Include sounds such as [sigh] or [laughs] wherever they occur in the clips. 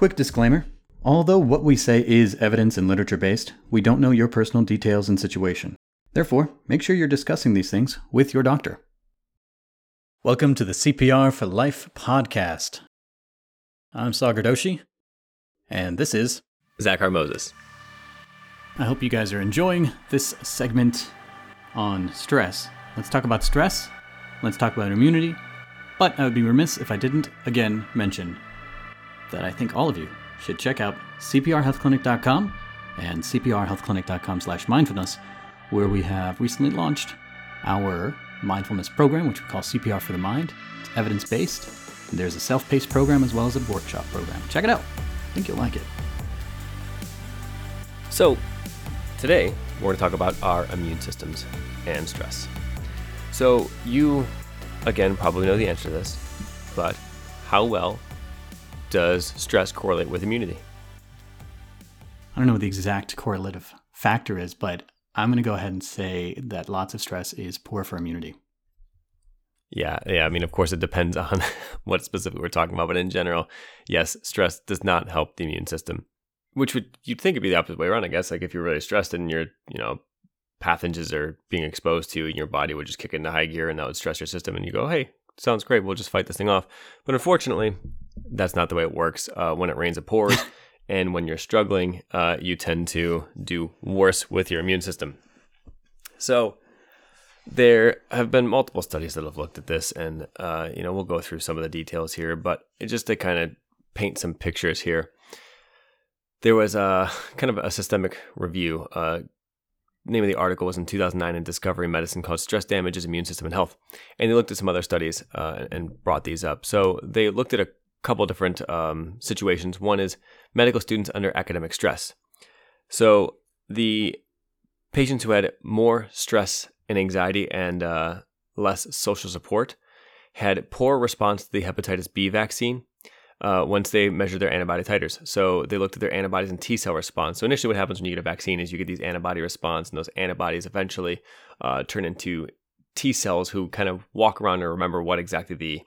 Quick disclaimer Although what we say is evidence and literature based, we don't know your personal details and situation. Therefore, make sure you're discussing these things with your doctor. Welcome to the CPR for Life podcast. I'm Sagar Doshi, and this is Zachar Moses. I hope you guys are enjoying this segment on stress. Let's talk about stress. Let's talk about immunity. But I would be remiss if I didn't again mention that I think all of you should check out cprhealthclinic.com and cprhealthclinic.com slash mindfulness, where we have recently launched our mindfulness program, which we call CPR for the Mind. It's evidence based. And there's a self paced program as well as a workshop program. Check it out. I think you'll like it. So, today we're going to talk about our immune systems and stress. So, you, again, probably know the answer to this, but how well does stress correlate with immunity? I don't know what the exact correlative factor is, but I'm going to go ahead and say that lots of stress is poor for immunity. Yeah, yeah. I mean, of course, it depends on [laughs] what specifically we're talking about, but in general, yes, stress does not help the immune system. Which would you'd think it'd be the opposite way around, I guess. Like if you're really stressed and your, you know, pathogens are being exposed to, and your body would just kick into high gear, and that would stress your system, and you go, "Hey, sounds great. We'll just fight this thing off." But unfortunately, that's not the way it works. Uh, when it rains, it pours. [laughs] and when you're struggling, uh, you tend to do worse with your immune system. So there have been multiple studies that have looked at this, and uh, you know we'll go through some of the details here, but just to kind of paint some pictures here, there was a kind of a systemic review. Uh, name of the article was in 2009 in Discovery Medicine called "Stress Damages Immune System and Health," and they looked at some other studies uh, and brought these up. So they looked at a couple different um, situations. One is medical students under academic stress. So the patients who had more stress and anxiety and uh, less social support had poor response to the hepatitis B vaccine uh, once they measured their antibody titers. So they looked at their antibodies and T cell response. So initially, what happens when you get a vaccine is you get these antibody response, and those antibodies eventually uh, turn into T cells who kind of walk around and remember what exactly the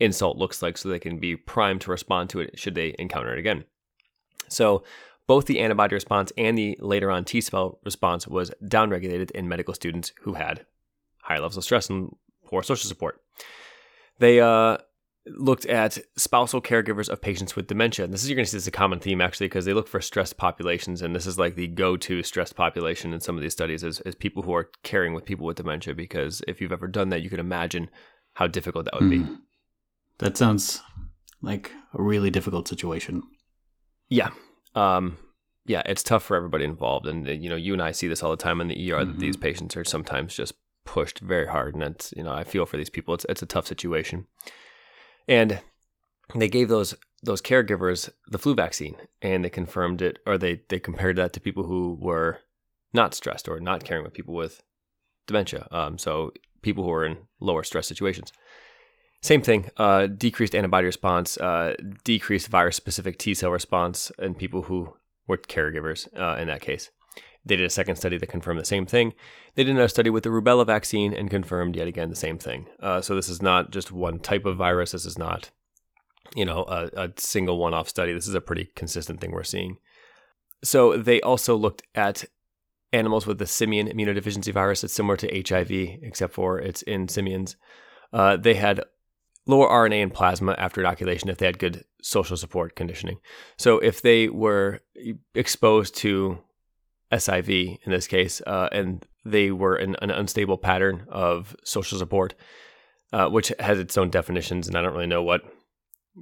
insult looks like so they can be primed to respond to it should they encounter it again. So, both the antibody response and the later on T cell response was downregulated in medical students who had higher levels of stress and poor social support. They uh, looked at spousal caregivers of patients with dementia. And this is you're going to see this is a common theme actually because they look for stressed populations, and this is like the go-to stressed population in some of these studies is, is people who are caring with people with dementia. Because if you've ever done that, you can imagine how difficult that would mm. be. That sounds like a really difficult situation. Yeah. Um, yeah, it's tough for everybody involved. And, you know, you and I see this all the time in the ER mm-hmm. that these mm-hmm. patients are sometimes just pushed very hard. And it's, you know, I feel for these people. It's, it's a tough situation. And they gave those those caregivers the flu vaccine and they confirmed it or they, they compared that to people who were not stressed or not caring with people with dementia. Um, so people who are in lower stress situations. Same thing, uh, decreased antibody response, uh, decreased virus specific T cell response in people who were caregivers uh, in that case. They did a second study that confirmed the same thing. They did another study with the rubella vaccine and confirmed yet again the same thing. Uh, so this is not just one type of virus. This is not, you know, a, a single one-off study. This is a pretty consistent thing we're seeing. So they also looked at animals with the simian immunodeficiency virus. It's similar to HIV, except for it's in simians. Uh, they had lower RNA in plasma after inoculation if they had good social support conditioning. So if they were exposed to SIV in this case, uh, and they were in an unstable pattern of social support, uh, which has its own definitions, and I don't really know what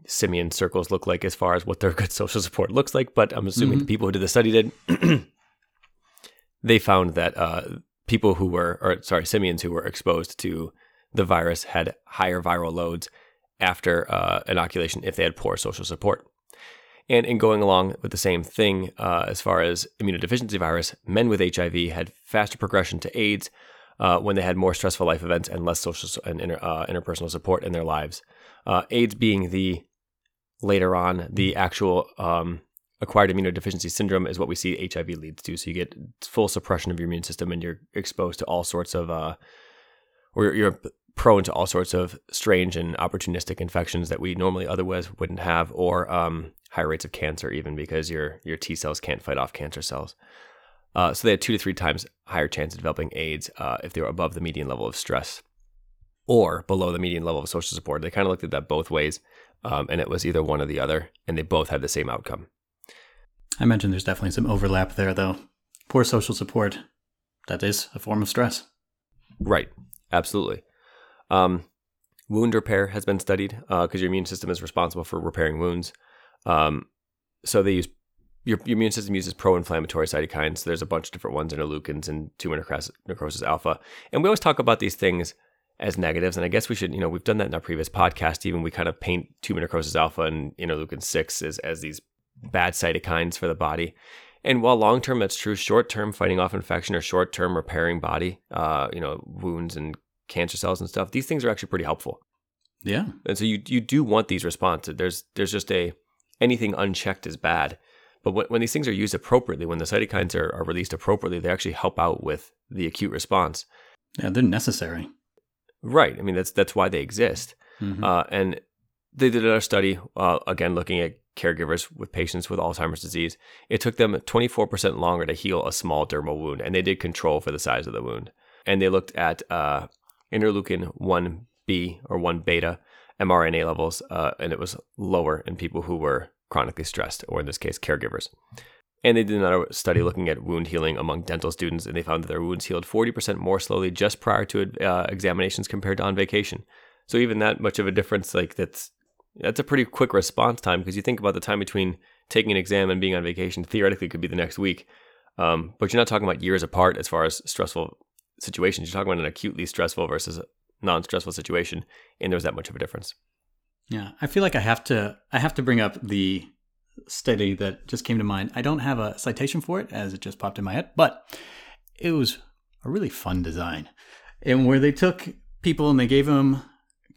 simian circles look like as far as what their good [laughs] social support looks like, but I'm assuming mm-hmm. the people who did the study did. [clears throat] they found that uh, people who were, or sorry, simians who were exposed to the virus had higher viral loads after uh, inoculation if they had poor social support. And in going along with the same thing, uh, as far as immunodeficiency virus, men with HIV had faster progression to AIDS uh, when they had more stressful life events and less social and inter, uh, interpersonal support in their lives. Uh, AIDS being the later on the actual um, acquired immunodeficiency syndrome is what we see HIV leads to. So you get full suppression of your immune system and you're exposed to all sorts of, uh, or you're prone to all sorts of strange and opportunistic infections that we normally otherwise wouldn't have, or um, higher rates of cancer, even because your your T cells can't fight off cancer cells. Uh, so they had two to three times higher chance of developing AIDS uh, if they were above the median level of stress or below the median level of social support. They kind of looked at that both ways, um, and it was either one or the other, and they both had the same outcome. I mentioned there's definitely some overlap there, though. Poor social support, that is a form of stress. Right, absolutely. Um, wound repair has been studied because uh, your immune system is responsible for repairing wounds. Um, so they use your, your, immune system uses pro-inflammatory cytokines. So there's a bunch of different ones, interleukins and tumor necrosis, necrosis alpha. And we always talk about these things as negatives. And I guess we should, you know, we've done that in our previous podcast. Even we kind of paint tumor necrosis alpha and interleukin six as as these bad cytokines for the body. And while long term that's true, short term fighting off infection or short term repairing body, uh, you know, wounds and cancer cells and stuff, these things are actually pretty helpful. Yeah. And so you you do want these responses. There's there's just a anything unchecked is bad. But when, when these things are used appropriately, when the cytokines are, are released appropriately, they actually help out with the acute response. Yeah, they're necessary. Right. I mean, that's that's why they exist. Mm-hmm. Uh, and they did another study, uh, again, looking at caregivers with patients with Alzheimer's disease. It took them 24% longer to heal a small dermal wound, and they did control for the size of the wound. And they looked at uh, interleukin 1b or 1 beta mRNA levels, uh, and it was lower in people who were chronically stressed, or in this case, caregivers. And they did another study looking at wound healing among dental students, and they found that their wounds healed 40% more slowly just prior to uh, examinations compared to on vacation. So even that much of a difference, like that's that's a pretty quick response time because you think about the time between taking an exam and being on vacation. Theoretically, could be the next week, um, but you're not talking about years apart as far as stressful situations. You're talking about an acutely stressful versus non-stressful situation, and there's that much of a difference. Yeah, I feel like I have to I have to bring up the study that just came to mind. I don't have a citation for it as it just popped in my head, but it was a really fun design, and where they took people and they gave them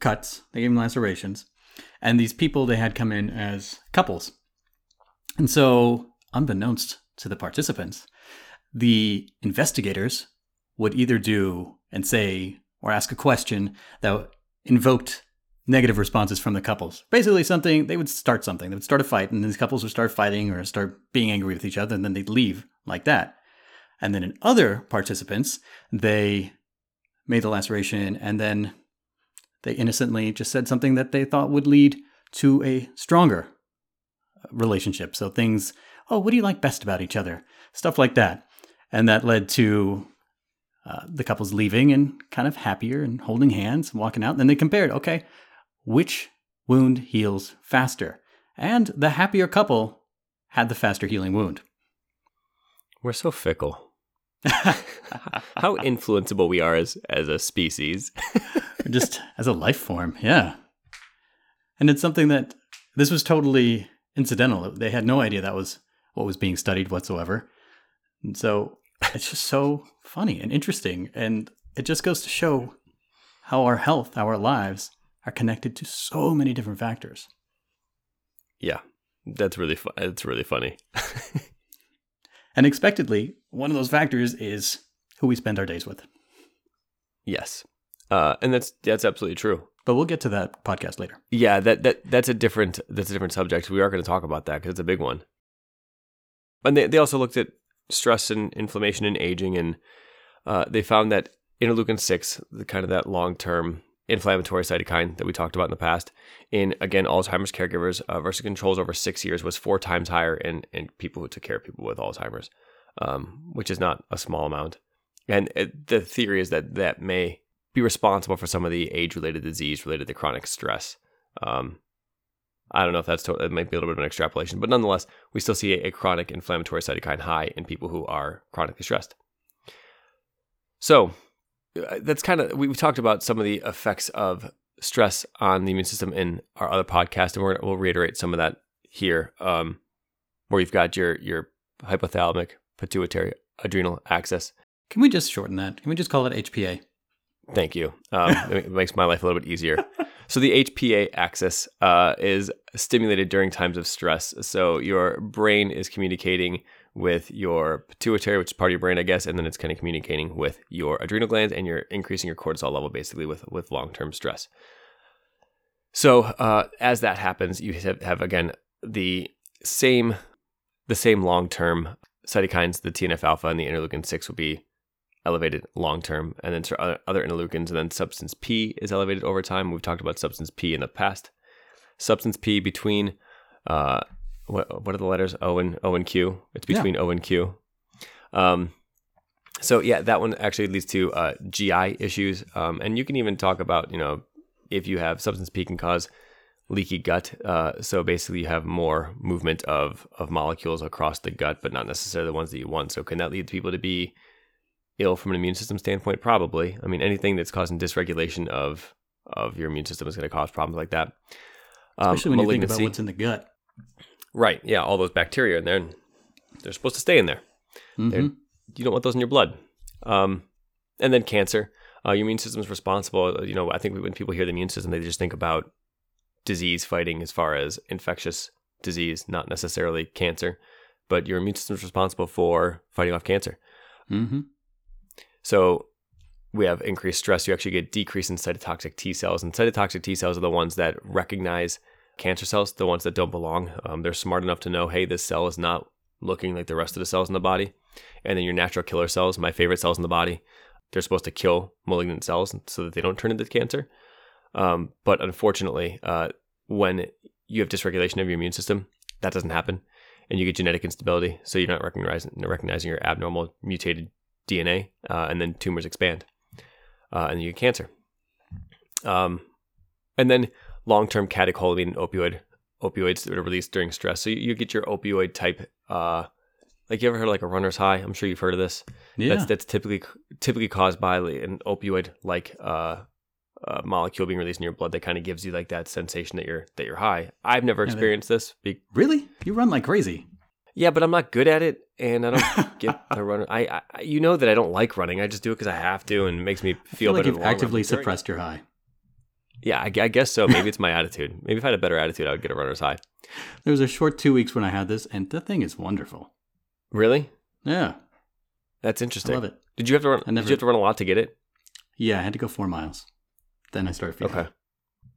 cuts, they gave them lacerations, and these people they had come in as couples, and so unbeknownst to the participants, the investigators would either do and say or ask a question that invoked negative responses from the couples. Basically, something they would start something, they would start a fight, and these couples would start fighting or start being angry with each other, and then they'd leave like that. And then in other participants, they made the laceration and then they innocently just said something that they thought would lead to a stronger relationship. So things, oh, what do you like best about each other? Stuff like that. And that led to uh, the couples leaving and kind of happier and holding hands and walking out. And then they compared, okay, which wound heals faster? And the happier couple had the faster healing wound. We're so fickle. [laughs] How influenceable we are as as a species. [laughs] Just as a life form, yeah. And it's something that this was totally incidental. They had no idea that was what was being studied whatsoever. And so [laughs] it's just so funny and interesting. And it just goes to show how our health, our lives are connected to so many different factors. Yeah, that's really fun. It's really funny. [laughs] and expectedly, one of those factors is who we spend our days with. Yes, uh, and that's that's absolutely true. But we'll get to that podcast later. Yeah, that that that's a different that's a different subject. We are going to talk about that because it's a big one. And they they also looked at stress and inflammation and aging, and uh, they found that interleukin six, the kind of that long term inflammatory cytokine that we talked about in the past, in again Alzheimer's caregivers uh, versus controls over six years was four times higher in in people who took care of people with Alzheimer's, um, which is not a small amount. And it, the theory is that that may be responsible for some of the age related disease related to chronic stress. Um, I don't know if that's to- it might be a little bit of an extrapolation, but nonetheless, we still see a, a chronic inflammatory cytokine high in people who are chronically stressed. So uh, that's kind of we, have talked about some of the effects of stress on the immune system in our other podcast, and we will reiterate some of that here, um, where you've got your your hypothalamic pituitary adrenal axis. Can we just shorten that? Can we just call it HPA? Thank you. Um, it makes my life a little bit easier. [laughs] So the HPA axis uh, is stimulated during times of stress. So your brain is communicating with your pituitary, which is part of your brain, I guess, and then it's kind of communicating with your adrenal glands, and you're increasing your cortisol level basically with with long term stress. So uh, as that happens, you have, have again the same, the same long term cytokines, the TNF alpha and the interleukin six will be elevated long term, and then other, other interleukins, and then substance P is elevated over time. We've talked about substance P in the past. Substance P between uh, what what are the letters O and O and Q? It's between yeah. O and Q. Um, so yeah, that one actually leads to uh, GI issues, um, and you can even talk about you know if you have substance P can cause leaky gut. Uh, so basically, you have more movement of of molecules across the gut, but not necessarily the ones that you want. So can that lead to people to be ill from an immune system standpoint? Probably. I mean, anything that's causing dysregulation of of your immune system is going to cause problems like that. Um, Especially when malignancy. you think about what's in the gut. Right. Yeah. All those bacteria in there, they're supposed to stay in there. Mm-hmm. You don't want those in your blood. Um, and then cancer. Uh, your immune system is responsible. You know, I think when people hear the immune system, they just think about disease fighting as far as infectious disease, not necessarily cancer. But your immune system is responsible for fighting off cancer. Mm-hmm. So we have increased stress. You actually get decrease in cytotoxic T cells, and cytotoxic T cells are the ones that recognize cancer cells, the ones that don't belong. Um, they're smart enough to know, hey, this cell is not looking like the rest of the cells in the body. And then your natural killer cells, my favorite cells in the body, they're supposed to kill malignant cells so that they don't turn into cancer. Um, but unfortunately, uh, when you have dysregulation of your immune system, that doesn't happen, and you get genetic instability. So you're not recognizing recognizing your abnormal mutated DNA, uh, and then tumors expand, uh, and you get cancer. Um, and then long-term catecholamine opioid opioids that are released during stress. So you, you get your opioid type. Uh, like you ever heard of like a runner's high? I'm sure you've heard of this. Yeah. That's that's typically typically caused by an opioid like uh, uh, molecule being released in your blood that kind of gives you like that sensation that you're that you're high. I've never yeah, experienced this. Be- really? You run like crazy. Yeah, but I'm not good at it, and I don't [laughs] get the runner. I, I, you know that I don't like running. I just do it because I have to, and it makes me feel, feel like you've actively suppressed your high. Yeah, I, I, guess so. Maybe it's my [laughs] attitude. Maybe if I had a better attitude, I would get a runner's high. There was a short two weeks when I had this, and the thing is wonderful. Really? Yeah. That's interesting. I love it. Did you have to run? Never, did you have to run a lot to get it? Yeah, I had to go four miles. Then I started feeling. Okay.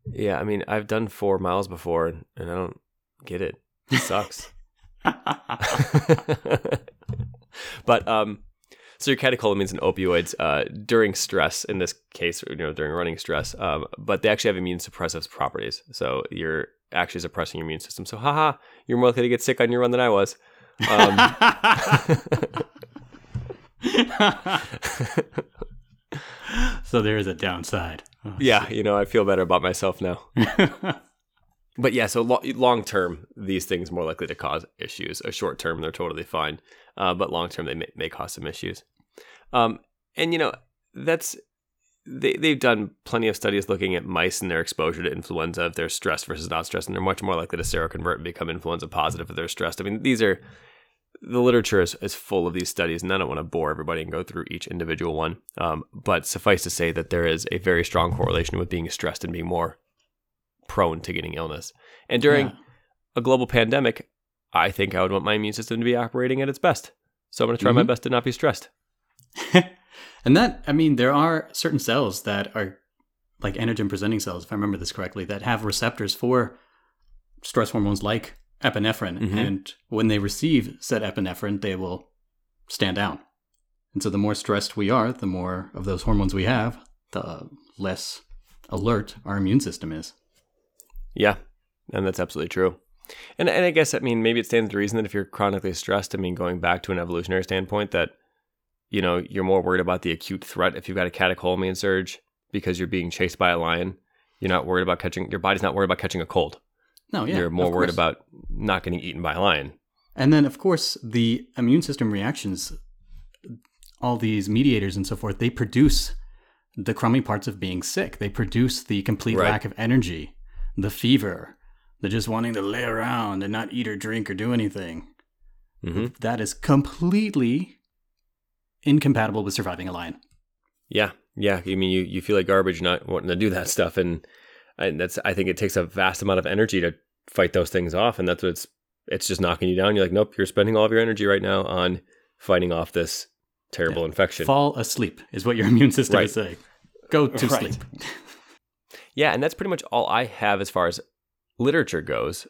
Yeah, I mean, I've done four miles before, and I don't get it. It sucks. [laughs] [laughs] but um, so your catecholamines and opioids uh, during stress, in this case, you know, during running stress, um, but they actually have immune suppressive properties. So you're actually suppressing your immune system. So, haha, you're more likely to get sick on your run than I was. Um, [laughs] so there is a downside. Oh, yeah, you know, I feel better about myself now. [laughs] but yeah, so lo- long term, these things more likely to cause issues. A short term, they're totally fine, uh, but long term, they may, may, cause some issues. Um, and you know, that's they they've done plenty of studies looking at mice and their exposure to influenza if they're stressed versus not stressed, and they're much more likely to seroconvert and become influenza positive if they're stressed. I mean, these are the literature is, is full of these studies, and I don't want to bore everybody and go through each individual one. Um, but suffice to say that there is a very strong correlation with being stressed and being more prone to getting illness. And during yeah. a global pandemic, I think I would want my immune system to be operating at its best. So I'm going to try mm-hmm. my best to not be stressed. [laughs] and that, I mean, there are certain cells that are like antigen presenting cells, if I remember this correctly, that have receptors for stress hormones like epinephrine. Mm-hmm. And when they receive said epinephrine, they will stand down. And so the more stressed we are, the more of those hormones we have, the less alert our immune system is. Yeah, and that's absolutely true. And and I guess I mean maybe it stands to reason that if you're chronically stressed, I mean going back to an evolutionary standpoint, that you know you're more worried about the acute threat if you've got a catecholamine surge because you're being chased by a lion. You're not worried about catching your body's not worried about catching a cold. No, yeah, you're more worried about not getting eaten by a lion. And then of course the immune system reactions, all these mediators and so forth, they produce the crummy parts of being sick. They produce the complete right. lack of energy the fever, the just wanting to lay around and not eat or drink or do anything. Mm-hmm. That is completely incompatible with surviving a lion. Yeah, yeah. I mean, you, you feel like garbage not wanting to do that stuff, and and that's I think it takes a vast amount of energy to fight those things off, and that's what's—it's it's just knocking you down. You're like, nope, you're spending all of your energy right now on fighting off this terrible yeah. infection. Fall asleep is what your [laughs] immune system right. is saying. Go to right. sleep. [laughs] Yeah, and that's pretty much all I have as far as literature goes.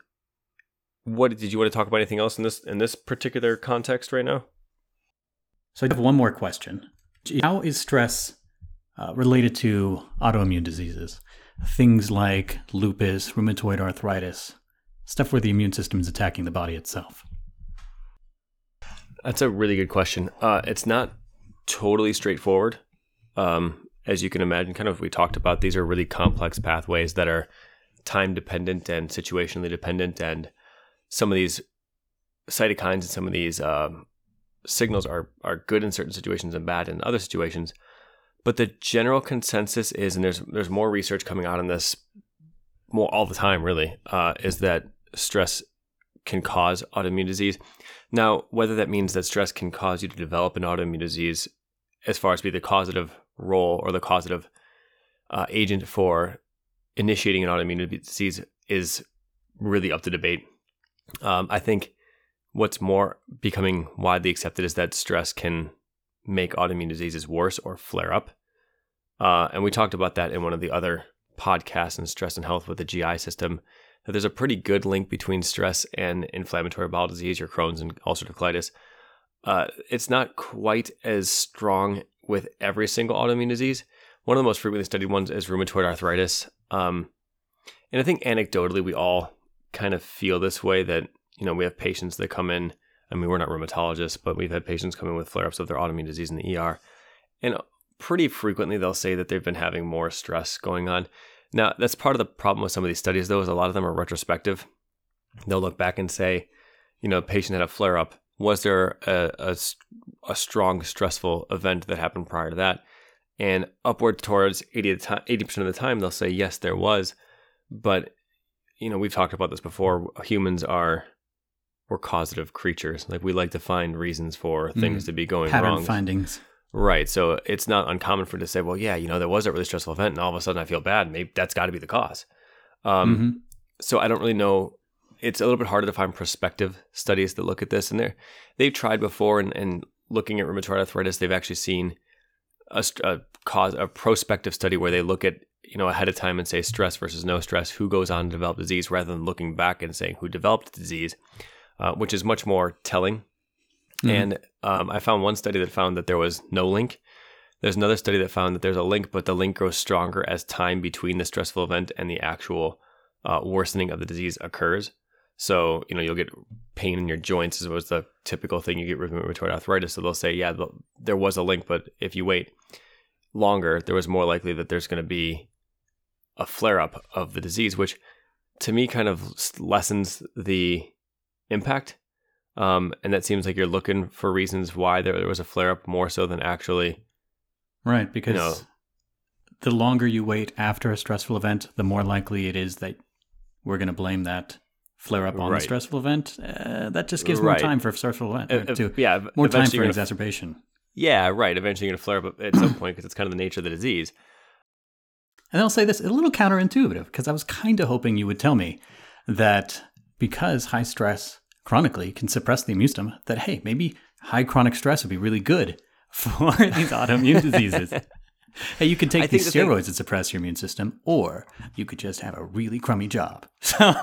what did you want to talk about anything else in this in this particular context right now? So I have one more question. How is stress uh, related to autoimmune diseases? Things like lupus, rheumatoid arthritis, stuff where the immune system is attacking the body itself. That's a really good question. Uh, it's not totally straightforward. Um, as you can imagine, kind of we talked about, these are really complex pathways that are time dependent and situationally dependent. And some of these cytokines and some of these um, signals are, are good in certain situations and bad in other situations. But the general consensus is, and there's there's more research coming out on this more all the time, really, uh, is that stress can cause autoimmune disease. Now, whether that means that stress can cause you to develop an autoimmune disease, as far as be the causative role or the causative uh, agent for initiating an autoimmune disease, is really up to debate. Um, I think what's more becoming widely accepted is that stress can make autoimmune diseases worse or flare up. Uh, and we talked about that in one of the other podcasts in stress and health with the GI system that there's a pretty good link between stress and inflammatory bowel disease, your Crohn's and ulcerative colitis. Uh, it's not quite as strong with every single autoimmune disease. One of the most frequently studied ones is rheumatoid arthritis. Um, and I think anecdotally, we all kind of feel this way that, you know, we have patients that come in. I mean, we're not rheumatologists, but we've had patients come in with flare ups of their autoimmune disease in the ER. And pretty frequently, they'll say that they've been having more stress going on. Now, that's part of the problem with some of these studies, though, is a lot of them are retrospective. They'll look back and say, you know, patient had a flare up. Was there a, a, a, strong, stressful event that happened prior to that? And upward towards 80 percent of the time, they'll say, yes, there was. But, you know, we've talked about this before. Humans are, we're causative creatures. Like, we like to find reasons for things mm, to be going pattern wrong. findings. Right. So it's not uncommon for to say, well, yeah, you know, there was a really stressful event and all of a sudden I feel bad. Maybe that's got to be the cause. Um, mm-hmm. So I don't really know. It's a little bit harder to find prospective studies that look at this. And they they've tried before and, and looking at rheumatoid arthritis, they've actually seen a, a cause, a prospective study where they look at, you know, ahead of time and say stress versus no stress, who goes on to develop disease rather than looking back and saying who developed the disease, uh, which is much more telling Mm-hmm. And um, I found one study that found that there was no link. There's another study that found that there's a link, but the link grows stronger as time between the stressful event and the actual uh, worsening of the disease occurs. So, you know, you'll get pain in your joints as was the typical thing you get with rheumatoid arthritis. So they'll say, yeah, there was a link, but if you wait longer, there was more likely that there's going to be a flare up of the disease, which to me kind of lessens the impact um, and that seems like you're looking for reasons why there, there was a flare up more so than actually. Right, because you know, the longer you wait after a stressful event, the more likely it is that we're going to blame that flare up on right. the stressful event. Uh, that just gives right. more time for a stressful event. Uh, to, yeah, more time for exacerbation. Yeah, right. Eventually, you're going to flare up at some point because it's kind of the nature of the disease. And I'll say this a little counterintuitive because I was kind of hoping you would tell me that because high stress chronically can suppress the immune system, that hey, maybe high chronic stress would be really good [laughs] for these autoimmune diseases. [laughs] hey, you could take these the steroids thing, and suppress your immune system, or you could just have a really crummy job. [laughs] So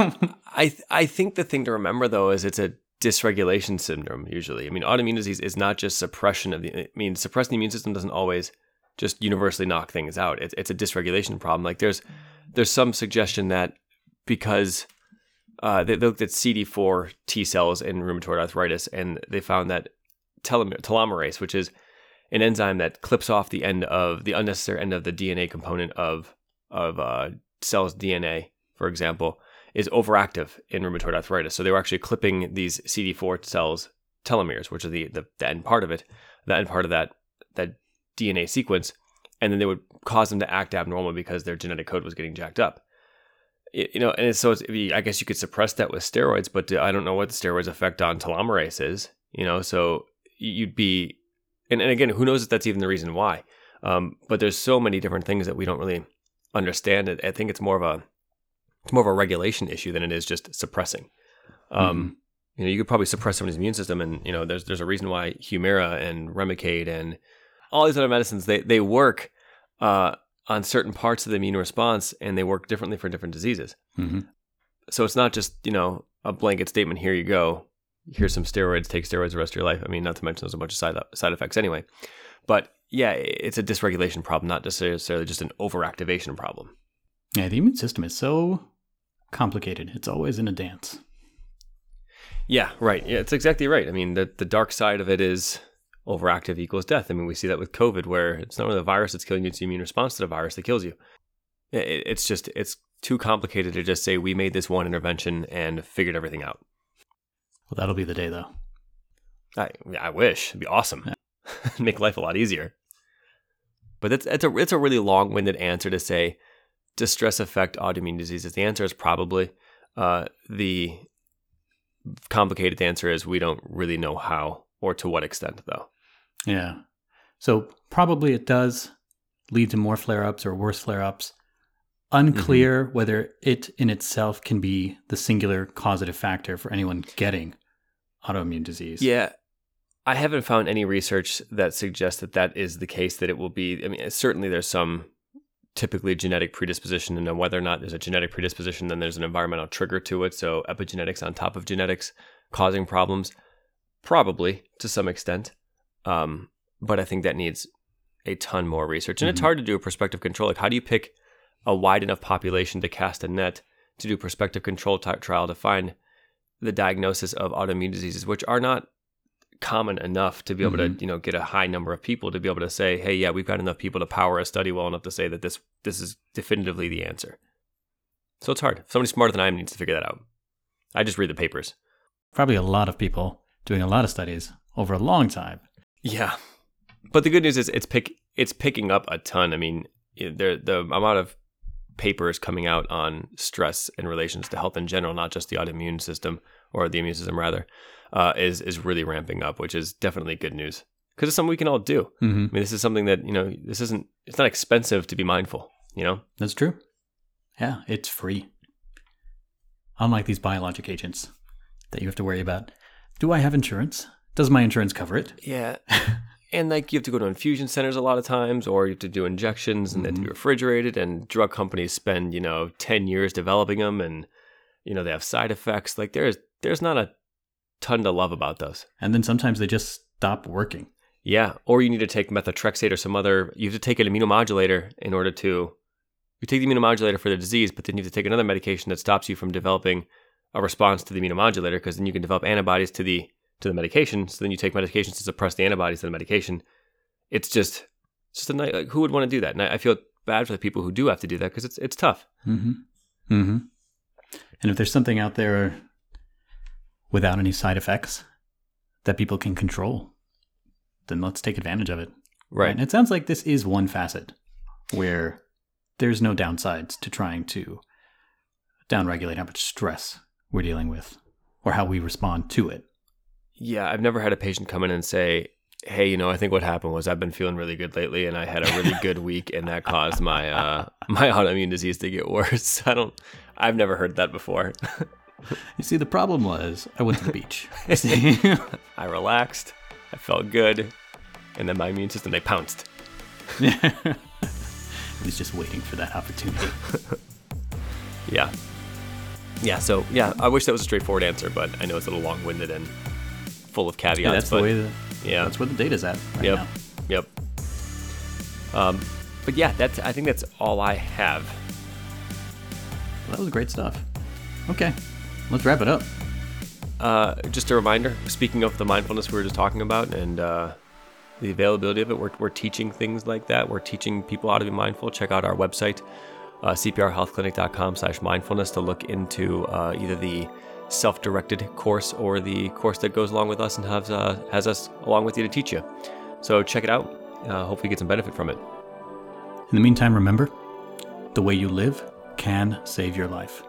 I th- I think the thing to remember though is it's a dysregulation syndrome usually. I mean, autoimmune disease is not just suppression of the I mean, suppressing the immune system doesn't always just universally knock things out. It's it's a dysregulation problem. Like there's there's some suggestion that because uh, they, looked at CD4 T cells in rheumatoid arthritis, and they found that telom- telomerase, which is an enzyme that clips off the end of the unnecessary end of the DNA component of of uh, cells' DNA, for example, is overactive in rheumatoid arthritis. So they were actually clipping these CD4 cells telomeres, which are the, the, the end part of it, the end part of that that DNA sequence, and then they would cause them to act abnormal because their genetic code was getting jacked up you know, and so I guess you could suppress that with steroids, but I don't know what the steroids effect on telomerase is. You know, so you'd be, and, and again, who knows if that's even the reason why. Um, but there's so many different things that we don't really understand. I think it's more of a it's more of a regulation issue than it is just suppressing. Um, mm-hmm. You know, you could probably suppress someone's immune system, and you know, there's there's a reason why Humira and Remicade and all these other medicines they they work. Uh, on certain parts of the immune response and they work differently for different diseases. Mm-hmm. So it's not just, you know, a blanket statement. Here you go. Here's some steroids. Take steroids the rest of your life. I mean, not to mention there's a bunch of side side effects anyway. But yeah, it's a dysregulation problem, not necessarily just an overactivation problem. Yeah, the immune system is so complicated. It's always in a dance. Yeah, right. Yeah, it's exactly right. I mean, the the dark side of it is overactive equals death. I mean, we see that with COVID, where it's not really the virus that's killing you; it's the immune response to the virus that kills you. It, it's just it's too complicated to just say we made this one intervention and figured everything out. Well, that'll be the day, though. I I wish it'd be awesome. Yeah. [laughs] Make life a lot easier. But it's it's a it's a really long winded answer to say does stress affect autoimmune diseases? The answer is probably. Uh, the complicated answer is we don't really know how or to what extent, though. Yeah. So probably it does lead to more flare ups or worse flare ups. Unclear mm-hmm. whether it in itself can be the singular causative factor for anyone getting autoimmune disease. Yeah. I haven't found any research that suggests that that is the case, that it will be. I mean, certainly there's some typically genetic predisposition, and whether or not there's a genetic predisposition, then there's an environmental trigger to it. So epigenetics on top of genetics causing problems, probably to some extent. Um, but I think that needs a ton more research, and mm-hmm. it's hard to do a prospective control. Like, how do you pick a wide enough population to cast a net to do prospective control t- trial to find the diagnosis of autoimmune diseases, which are not common enough to be able mm-hmm. to you know get a high number of people to be able to say hey yeah we've got enough people to power a study well enough to say that this this is definitively the answer. So it's hard. Somebody smarter than i am needs to figure that out. I just read the papers. Probably a lot of people doing a lot of studies over a long time. Yeah. But the good news is it's pick it's picking up a ton. I mean the the amount of papers coming out on stress in relations to health in general, not just the autoimmune system or the immune system rather, uh, is is really ramping up, which is definitely good news because it's something we can all do. Mm-hmm. I mean, this is something that you know, this isn't it's not expensive to be mindful. You know, that's true. Yeah, it's free. Unlike these biologic agents that you have to worry about. Do I have insurance? Does my insurance cover it? Yeah. [laughs] and like you have to go to infusion centers a lot of times or you have to do injections and mm-hmm. they have to be mm-hmm. refrigerated and drug companies spend you know 10 years developing them and you know they have side effects like there's there's not a ton to love about those and then sometimes they just stop working yeah or you need to take methotrexate or some other you have to take an immunomodulator in order to you take the immunomodulator for the disease but then you have to take another medication that stops you from developing a response to the immunomodulator because then you can develop antibodies to the to the medication. So then you take medications to suppress the antibodies to the medication. It's just, it's just a night. Like, who would want to do that? And I, I, feel bad for the people who do have to do that because it's it's tough. Mm-hmm. Mm-hmm. And if there's something out there without any side effects that people can control, then let's take advantage of it. Right. And it sounds like this is one facet where there's no downsides to trying to downregulate how much stress we're dealing with or how we respond to it. Yeah, I've never had a patient come in and say, "Hey, you know, I think what happened was I've been feeling really good lately, and I had a really good week, and that caused my uh, [laughs] my autoimmune disease to get worse." [laughs] I don't. I've never heard that before. [laughs] you see, the problem was I went to the beach. I relaxed. I felt good, and then my immune system they pounced. Yeah, was just waiting for that opportunity. yeah. Yeah, so yeah, I wish that was a straightforward answer, but I know it's a little long winded and full of caveats. Yeah, that's but, the way. The, yeah, that's where the data's at. Right yep. Now. Yep. Um, but yeah, that's. I think that's all I have. Well, that was great stuff. Okay, let's wrap it up. Uh, just a reminder. Speaking of the mindfulness we were just talking about, and uh, the availability of it, we're, we're teaching things like that. We're teaching people how to be mindful. Check out our website, uh, cprhealthclinic.com/mindfulness, to look into uh, either the self-directed course or the course that goes along with us and has uh, has us along with you to teach you. So check it out. Uh, hopefully, you get some benefit from it. In the meantime, remember, the way you live can save your life.